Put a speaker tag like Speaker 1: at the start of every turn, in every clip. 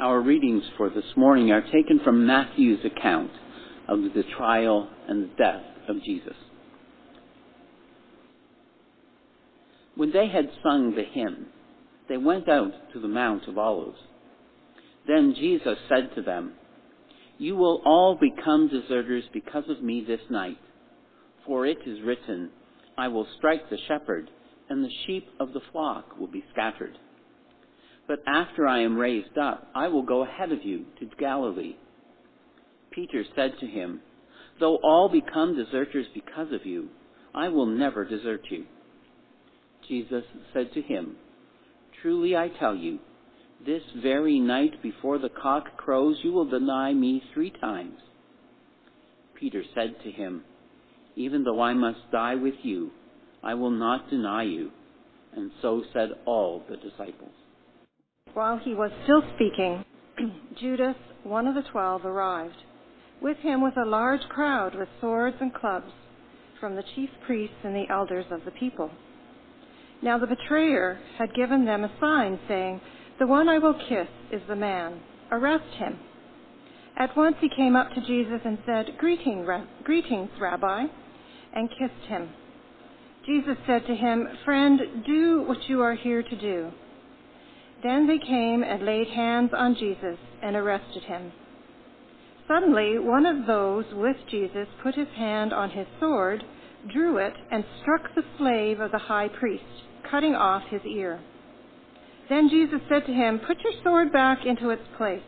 Speaker 1: Our readings for this morning are taken from Matthew's account of the trial and the death of Jesus. When they had sung the hymn, they went out to the Mount of Olives. Then Jesus said to them, You will all become deserters because of me this night, for it is written, I will strike the shepherd, and the sheep of the flock will be scattered. But after I am raised up, I will go ahead of you to Galilee. Peter said to him, Though all become deserters because of you, I will never desert you. Jesus said to him, Truly I tell you, this very night before the cock crows, you will deny me three times. Peter said to him, Even though I must die with you, I will not deny you. And so said all the disciples.
Speaker 2: While he was still speaking, Judas, one of the twelve, arrived. With him was a large crowd with swords and clubs from the chief priests and the elders of the people. Now the betrayer had given them a sign, saying, The one I will kiss is the man. Arrest him. At once he came up to Jesus and said, Greeting, Greetings, Rabbi, and kissed him. Jesus said to him, Friend, do what you are here to do. Then they came and laid hands on Jesus and arrested him. Suddenly, one of those with Jesus put his hand on his sword, drew it, and struck the slave of the high priest, cutting off his ear. Then Jesus said to him, Put your sword back into its place,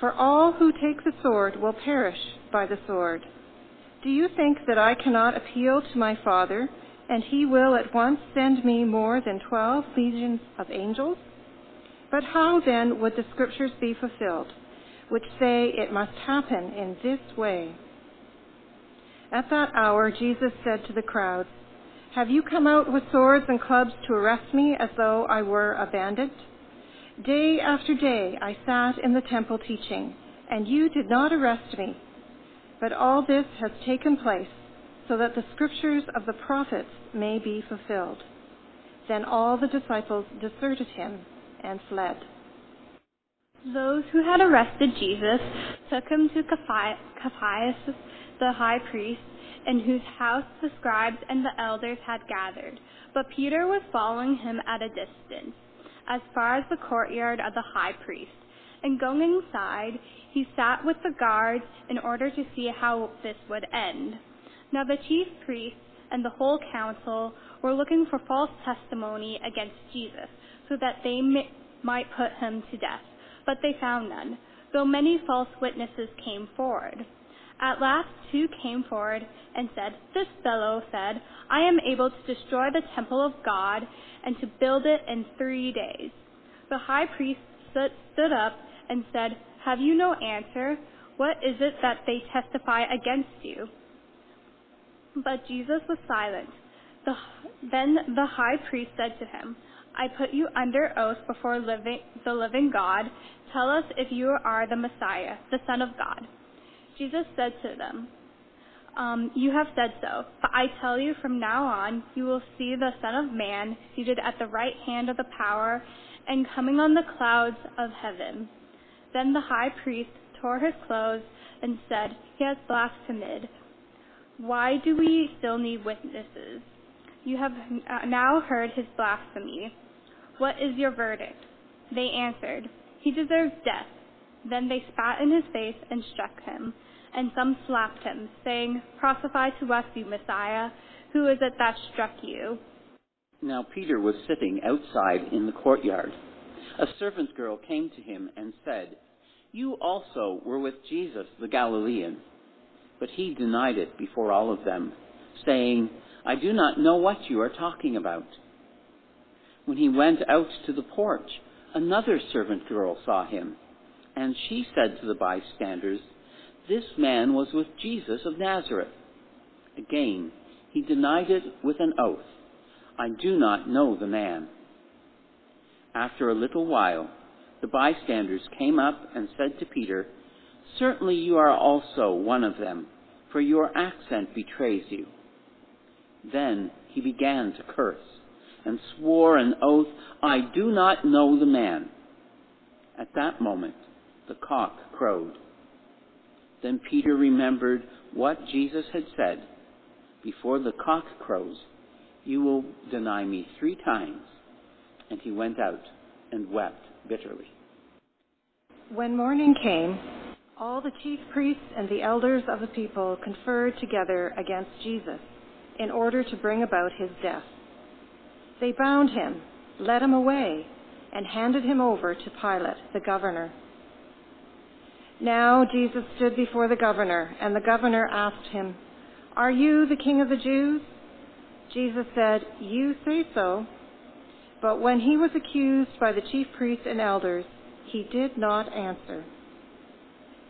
Speaker 2: for all who take the sword will perish by the sword. Do you think that I cannot appeal to my Father, and he will at once send me more than twelve legions of angels? But how then would the scriptures be fulfilled, which say it must happen in this way? At that hour, Jesus said to the crowds, Have you come out with swords and clubs to arrest me as though I were a bandit? Day after day I sat in the temple teaching, and you did not arrest me. But all this has taken place so that the scriptures of the prophets may be fulfilled. Then all the disciples deserted him and fled.
Speaker 3: Those who had arrested Jesus took him to Caiaphas, the high priest, in whose house the scribes and the elders had gathered. But Peter was following him at a distance, as far as the courtyard of the high priest. And going inside, he sat with the guards in order to see how this would end. Now the chief priests and the whole council were looking for false testimony against Jesus so that they might put him to death. But they found none, though many false witnesses came forward. At last two came forward and said, This fellow said, I am able to destroy the temple of God and to build it in three days. The high priest stood up and said, Have you no answer? What is it that they testify against you? But Jesus was silent. The, then the high priest said to him, I put you under oath before living, the living God. Tell us if you are the Messiah, the Son of God. Jesus said to them, um, You have said so, but I tell you from now on, you will see the Son of Man seated at the right hand of the power and coming on the clouds of heaven. Then the high priest tore his clothes and said, He has blasphemed. Why do we still need witnesses? You have now heard his blasphemy. What is your verdict? They answered, He deserves death. Then they spat in his face and struck him, and some slapped him, saying, Prophesy to us, you Messiah. Who is it that struck you?
Speaker 1: Now Peter was sitting outside in the courtyard. A servant girl came to him and said, You also were with Jesus the Galilean. But he denied it before all of them, saying, I do not know what you are talking about. When he went out to the porch, another servant girl saw him, and she said to the bystanders, This man was with Jesus of Nazareth. Again, he denied it with an oath, I do not know the man. After a little while, the bystanders came up and said to Peter, Certainly you are also one of them, for your accent betrays you. Then he began to curse and swore an oath, I do not know the man. At that moment, the cock crowed. Then Peter remembered what Jesus had said Before the cock crows, you will deny me three times. And he went out and wept bitterly.
Speaker 2: When morning came, all the chief priests and the elders of the people conferred together against Jesus in order to bring about his death. They bound him, led him away, and handed him over to Pilate, the governor. Now Jesus stood before the governor, and the governor asked him, Are you the king of the Jews? Jesus said, You say so. But when he was accused by the chief priests and elders, he did not answer.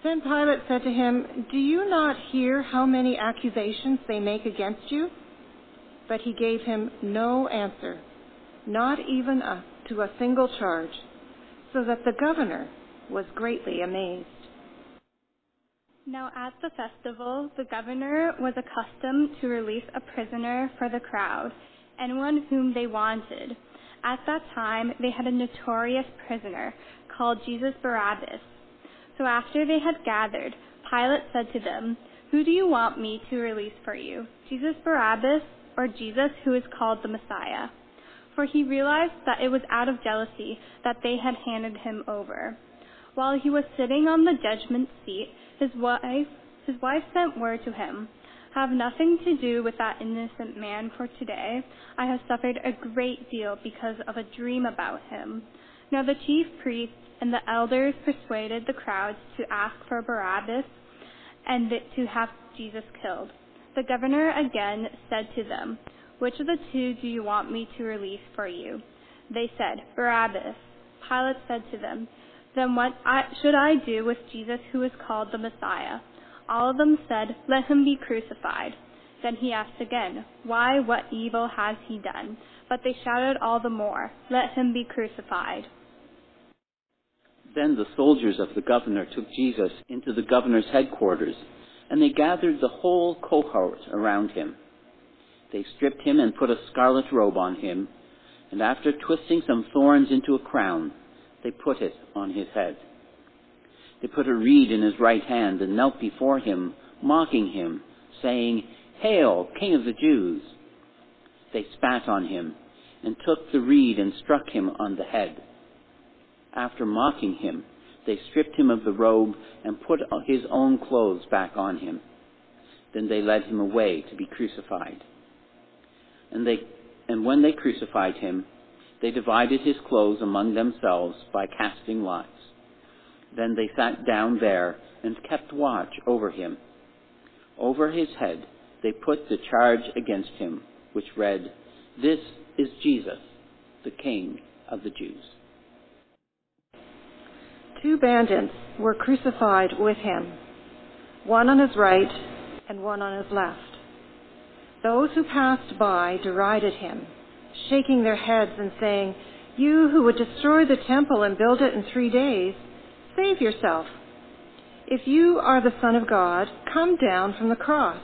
Speaker 2: Then Pilate said to him, Do you not hear how many accusations they make against you? But he gave him no answer, not even a, to a single charge, so that the governor was greatly amazed.
Speaker 3: Now at the festival, the governor was accustomed to release a prisoner for the crowd, anyone whom they wanted. At that time, they had a notorious prisoner called Jesus Barabbas. So after they had gathered, Pilate said to them, Who do you want me to release for you, Jesus Barabbas or Jesus who is called the Messiah? For he realized that it was out of jealousy that they had handed him over. While he was sitting on the judgment seat, his wife, his wife sent word to him, Have nothing to do with that innocent man, for today I have suffered a great deal because of a dream about him. Now the chief priests and the elders persuaded the crowds to ask for Barabbas and to have Jesus killed. The governor again said to them, Which of the two do you want me to release for you? They said, Barabbas. Pilate said to them, then what should I do with Jesus who is called the Messiah? All of them said, Let him be crucified. Then he asked again, Why, what evil has he done? But they shouted all the more, Let him be crucified.
Speaker 1: Then the soldiers of the governor took Jesus into the governor's headquarters, and they gathered the whole cohort around him. They stripped him and put a scarlet robe on him, and after twisting some thorns into a crown, they put it on his head. They put a reed in his right hand and knelt before him, mocking him, saying, Hail, King of the Jews! They spat on him and took the reed and struck him on the head. After mocking him, they stripped him of the robe and put his own clothes back on him. Then they led him away to be crucified. And they, and when they crucified him, they divided his clothes among themselves by casting lots. Then they sat down there and kept watch over him. Over his head they put the charge against him, which read, This is Jesus, the King of the Jews.
Speaker 2: Two bandits were crucified with him, one on his right and one on his left. Those who passed by derided him shaking their heads and saying, You who would destroy the temple and build it in three days, save yourself. If you are the Son of God, come down from the cross.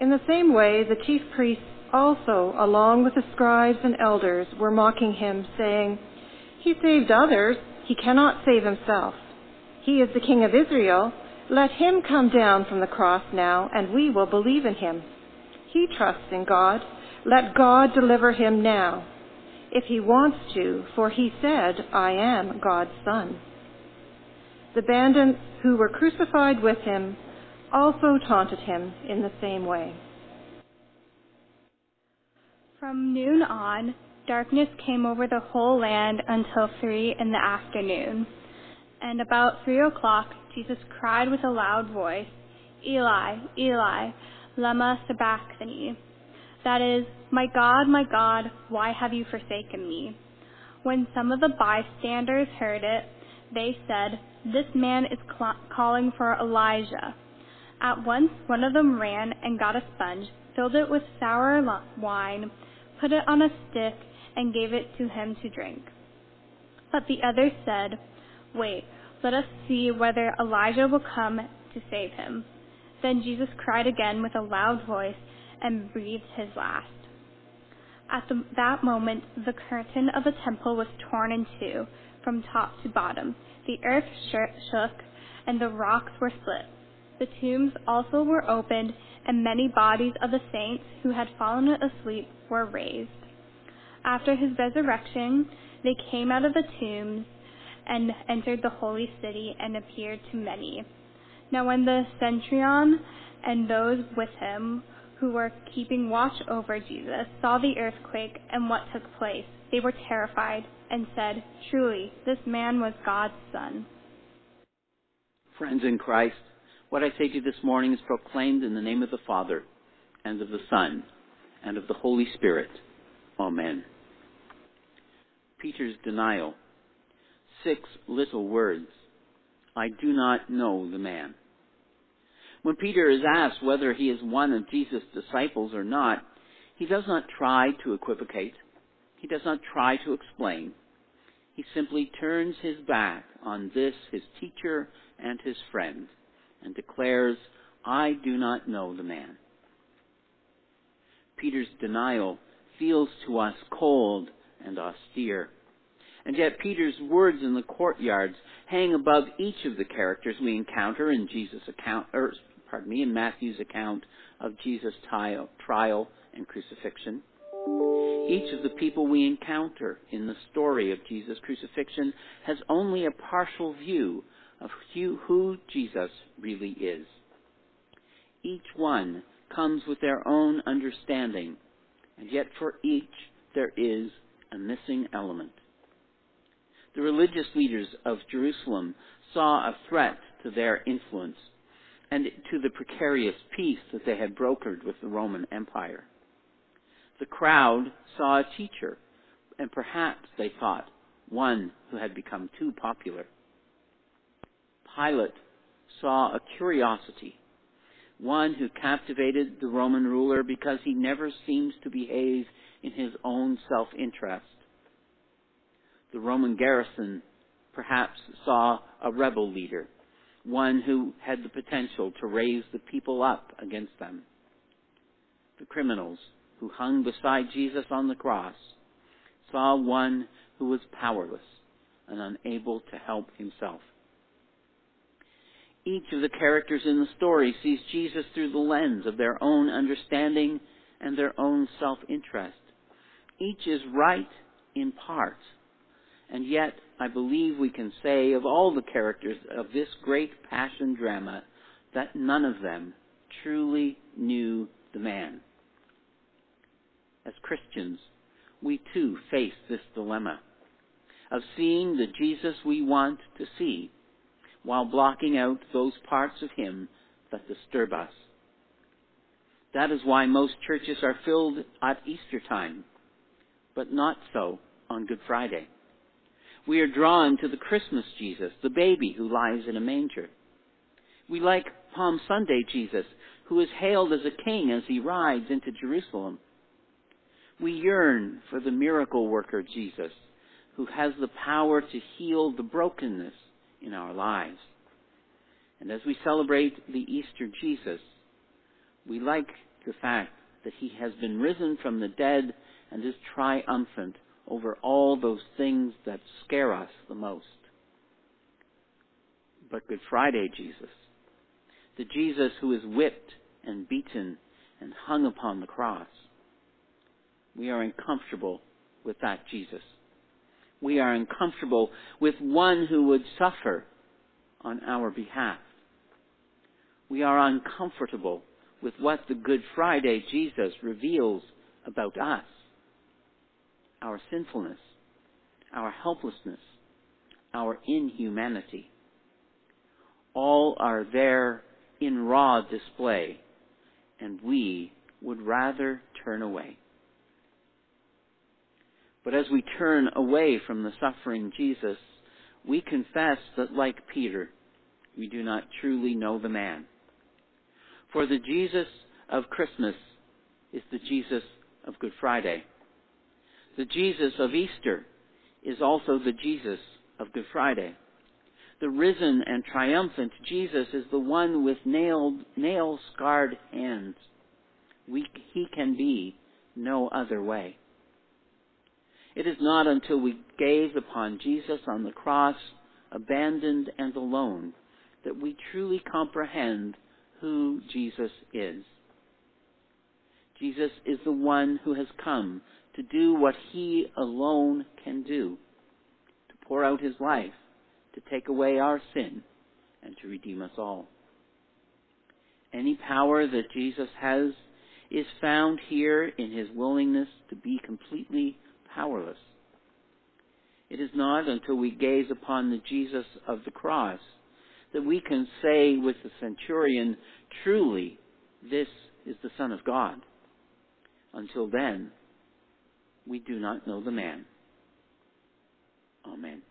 Speaker 2: In the same way, the chief priests also, along with the scribes and elders, were mocking him, saying, He saved others, he cannot save himself. He is the King of Israel. Let him come down from the cross now, and we will believe in him. He trusts in God. Let God deliver him now, if he wants to, for he said, I am God's son. The bandits who were crucified with him also taunted him in the same way.
Speaker 3: From noon on, darkness came over the whole land until three in the afternoon. And about three o'clock, Jesus cried with a loud voice, Eli, Eli, lama sabachthani, that is, My God, my God, why have you forsaken me? When some of the bystanders heard it, they said, This man is cl- calling for Elijah. At once one of them ran and got a sponge, filled it with sour wine, put it on a stick, and gave it to him to drink. But the others said, Wait, let us see whether Elijah will come to save him. Then Jesus cried again with a loud voice and breathed his last. At the, that moment, the curtain of the temple was torn in two, from top to bottom, the earth shook, and the rocks were split. The tombs also were opened, and many bodies of the saints who had fallen asleep were raised. After his resurrection, they came out of the tombs and entered the holy city and appeared to many. Now, when the centurion and those with him who were keeping watch over Jesus saw the earthquake and what took place, they were terrified and said, Truly, this man was God's Son.
Speaker 1: Friends in Christ, what I say to you this morning is proclaimed in the name of the Father, and of the Son, and of the Holy Spirit. Amen. Peter's denial. Six little words. I do not know the man. When Peter is asked whether he is one of Jesus' disciples or not, he does not try to equivocate. He does not try to explain. He simply turns his back on this, his teacher and his friend, and declares, I do not know the man. Peter's denial feels to us cold and austere. And yet Peter's words in the courtyards hang above each of the characters we encounter in Jesus' account, or pardon me, in Matthew's account of Jesus' trial and crucifixion. Each of the people we encounter in the story of Jesus' crucifixion has only a partial view of who Jesus really is. Each one comes with their own understanding, and yet for each there is a missing element. The religious leaders of Jerusalem saw a threat to their influence and to the precarious peace that they had brokered with the Roman Empire. The crowd saw a teacher, and perhaps they thought one who had become too popular. Pilate saw a curiosity, one who captivated the Roman ruler because he never seems to behave in his own self-interest. The Roman garrison perhaps saw a rebel leader one who had the potential to raise the people up against them. The criminals who hung beside Jesus on the cross saw one who was powerless and unable to help himself. Each of the characters in the story sees Jesus through the lens of their own understanding and their own self-interest. Each is right in part, and yet I believe we can say of all the characters of this great passion drama that none of them truly knew the man. As Christians, we too face this dilemma of seeing the Jesus we want to see while blocking out those parts of him that disturb us. That is why most churches are filled at Easter time, but not so on Good Friday we are drawn to the Christmas Jesus, the baby who lies in a manger. We like Palm Sunday Jesus, who is hailed as a king as he rides into Jerusalem. We yearn for the miracle worker Jesus, who has the power to heal the brokenness in our lives. And as we celebrate the Easter Jesus, we like the fact that he has been risen from the dead and is triumphant over all those things that scare us the most. But Good Friday Jesus, the Jesus who is whipped and beaten and hung upon the cross, we are uncomfortable with that Jesus. We are uncomfortable with one who would suffer on our behalf. We are uncomfortable with what the Good Friday Jesus reveals about us our sinfulness, our helplessness, our inhumanity. All are there in raw display, and we would rather turn away. But as we turn away from the suffering Jesus, we confess that like Peter, we do not truly know the man. For the Jesus of Christmas is the Jesus of Good Friday. The Jesus of Easter is also the Jesus of Good Friday. The risen and triumphant Jesus is the one with nailed, nail scarred hands. We, he can be no other way. It is not until we gaze upon Jesus on the cross abandoned and alone, that we truly comprehend who Jesus is. Jesus is the one who has come to do what he alone can do, to pour out his life, to take away our sin, and to redeem us all. Any power that Jesus has is found here in his willingness to be completely powerless. It is not until we gaze upon the Jesus of the cross that we can say with the centurion, truly, this is the Son of God. Until then, we do not know the man. Amen.